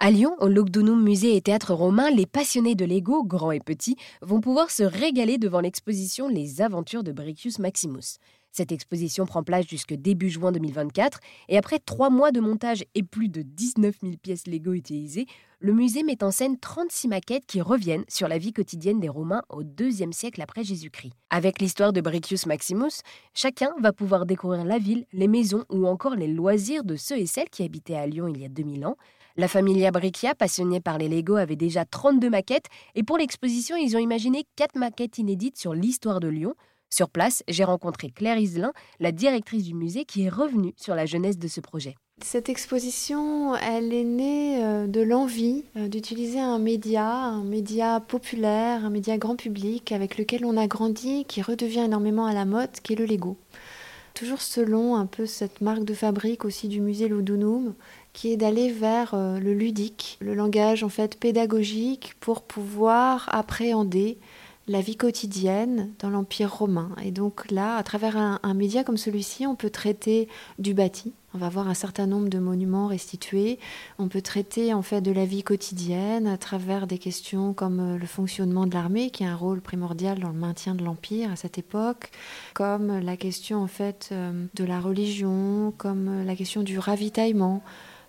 À Lyon, au Lugdunum Musée et Théâtre Romain, les passionnés de Lego, grands et petits, vont pouvoir se régaler devant l'exposition Les Aventures de Bricus Maximus. Cette exposition prend place jusque début juin 2024 et après trois mois de montage et plus de 19 000 pièces Lego utilisées, le musée met en scène 36 maquettes qui reviennent sur la vie quotidienne des Romains au IIe siècle après Jésus-Christ. Avec l'histoire de Bricus Maximus, chacun va pouvoir découvrir la ville, les maisons ou encore les loisirs de ceux et celles qui habitaient à Lyon il y a 2000 ans. La familia Bricchia, passionnée par les Lego, avait déjà 32 maquettes et pour l'exposition, ils ont imaginé 4 maquettes inédites sur l'histoire de Lyon. Sur place, j'ai rencontré Claire Iselin, la directrice du musée, qui est revenue sur la jeunesse de ce projet. Cette exposition, elle est née euh, de l'envie euh, d'utiliser un média, un média populaire, un média grand public avec lequel on a grandi, qui redevient énormément à la mode, qui est le Lego. Toujours selon un peu cette marque de fabrique aussi du musée qui est d'aller vers euh, le ludique, le langage en fait pédagogique pour pouvoir appréhender la vie quotidienne dans l'Empire romain. Et donc là, à travers un, média comme celui-ci, on peut traiter du bâti. On va voir un certain nombre de monuments restitués. On peut traiter en fait de la vie quotidienne à travers des questions comme euh, le fonctionnement de l'armée, qui a un rôle primordial dans le maintien de l'empire à cette époque, comme la question en fait euh, de la religion, comme la question du ravitaillement.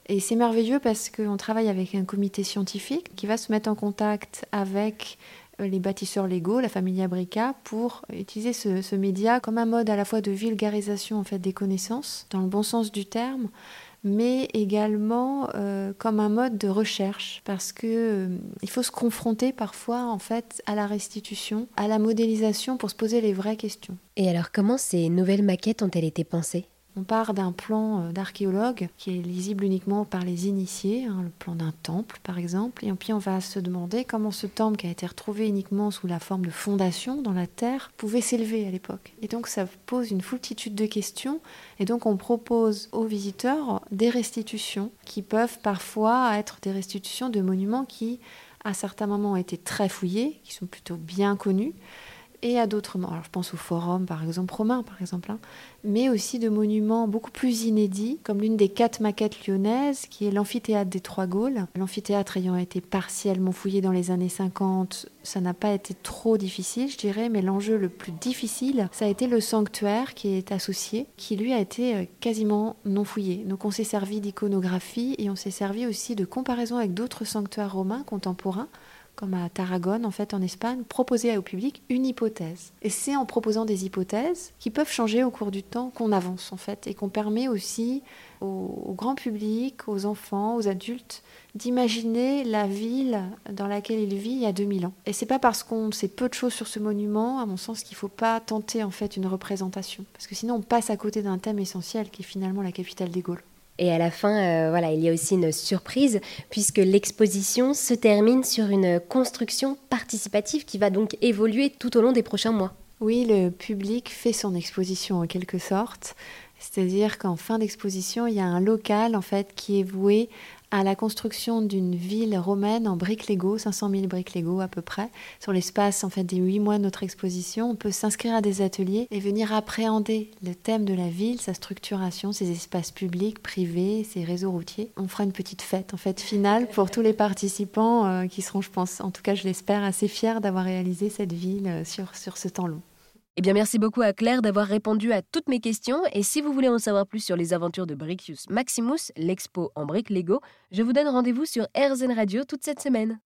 Et c'est merveilleux parce qu'on travaille avec un comité scientifique qui va se mettre en contact avec euh, les bâtisseurs légaux, la famille Abrica, pour utiliser ce, média comme un mode à la fois de vulgarisation en fait des connaissances, dans le bon sens du terme, mais également euh, comme un mode de recherche, parce que euh, il faut se confronter parfois en fait à la restitution, à la modélisation pour se poser les vraies questions. Et alors comment ces nouvelles maquettes ont-elles été pensées? On part d'un plan euh, d'archéologue qui est lisible uniquement par les initiés, hein, le plan d'un temple par exemple, et puis on va se demander comment ce temple qui a été retrouvé uniquement sous la forme de fondation dans la terre pouvait s'élever à l'époque. Et donc ça pose une foultitude de questions, et donc on propose aux visiteurs des restitutions qui peuvent parfois être des restitutions de monuments qui à certains moments ont été très fouillés, qui sont plutôt bien connus, et à d'autres Alors je pense au forum, par exemple, romain, par exemple, hein, mais aussi de monuments beaucoup plus inédits, comme l'une des quatre maquettes lyonnaises, qui est l'amphithéâtre des Trois Gaules. L'amphithéâtre ayant été partiellement fouillé dans les années 50, ça n'a pas été trop difficile, je dirais, mais l'enjeu le plus difficile, ça a été le sanctuaire qui est associé, qui lui a été euh, quasiment non fouillé. Donc on s'est servi d'iconographie et on s'est servi aussi de comparaison avec d'autres sanctuaires romains contemporains comme à Tarragone, en fait, en Espagne, proposer au public une hypothèse. Et c'est en proposant des hypothèses qui peuvent changer au cours du temps qu'on avance, en fait, et qu'on permet aussi au, grand public, aux enfants, aux adultes, d'imaginer la ville dans laquelle il vit il y a 2000 ans. Et c'est pas parce qu'on sait peu de choses sur ce monument, à mon sens, qu'il faut pas tenter, en fait, une représentation. Parce que sinon, on passe à côté d'un thème essentiel qui est finalement la capitale des Gaules. Et à la fin, euh, voilà, il y a aussi une surprise puisque l'exposition se termine sur une construction participative qui va donc évoluer tout au long des prochains mois. Oui, le public fait son exposition en quelque sorte. C'est-à-dire qu'en fin d'exposition, il y a un local en fait qui est voué à la construction d'une ville romaine en briques Lego, 500 000 briques Lego à peu près. Sur l'espace en des huit mois de notre exposition, on peut s'inscrire à des ateliers et venir appréhender le thème de la ville, sa structuration, ses espaces publics, privés, ses réseaux routiers. On fera une petite fête en fait finale pour tous les participants euh, qui seront, je pense, en tout cas je l'espère, assez fiers d'avoir réalisé cette ville euh, sur, sur ce temps long. Eh bien, merci beaucoup à Claire d'avoir répondu à toutes mes questions. Et si vous voulez en savoir plus sur les aventures de Bricus Maximus, l'expo en briques Lego, je vous donne rendez-vous sur RZN Radio toute cette semaine.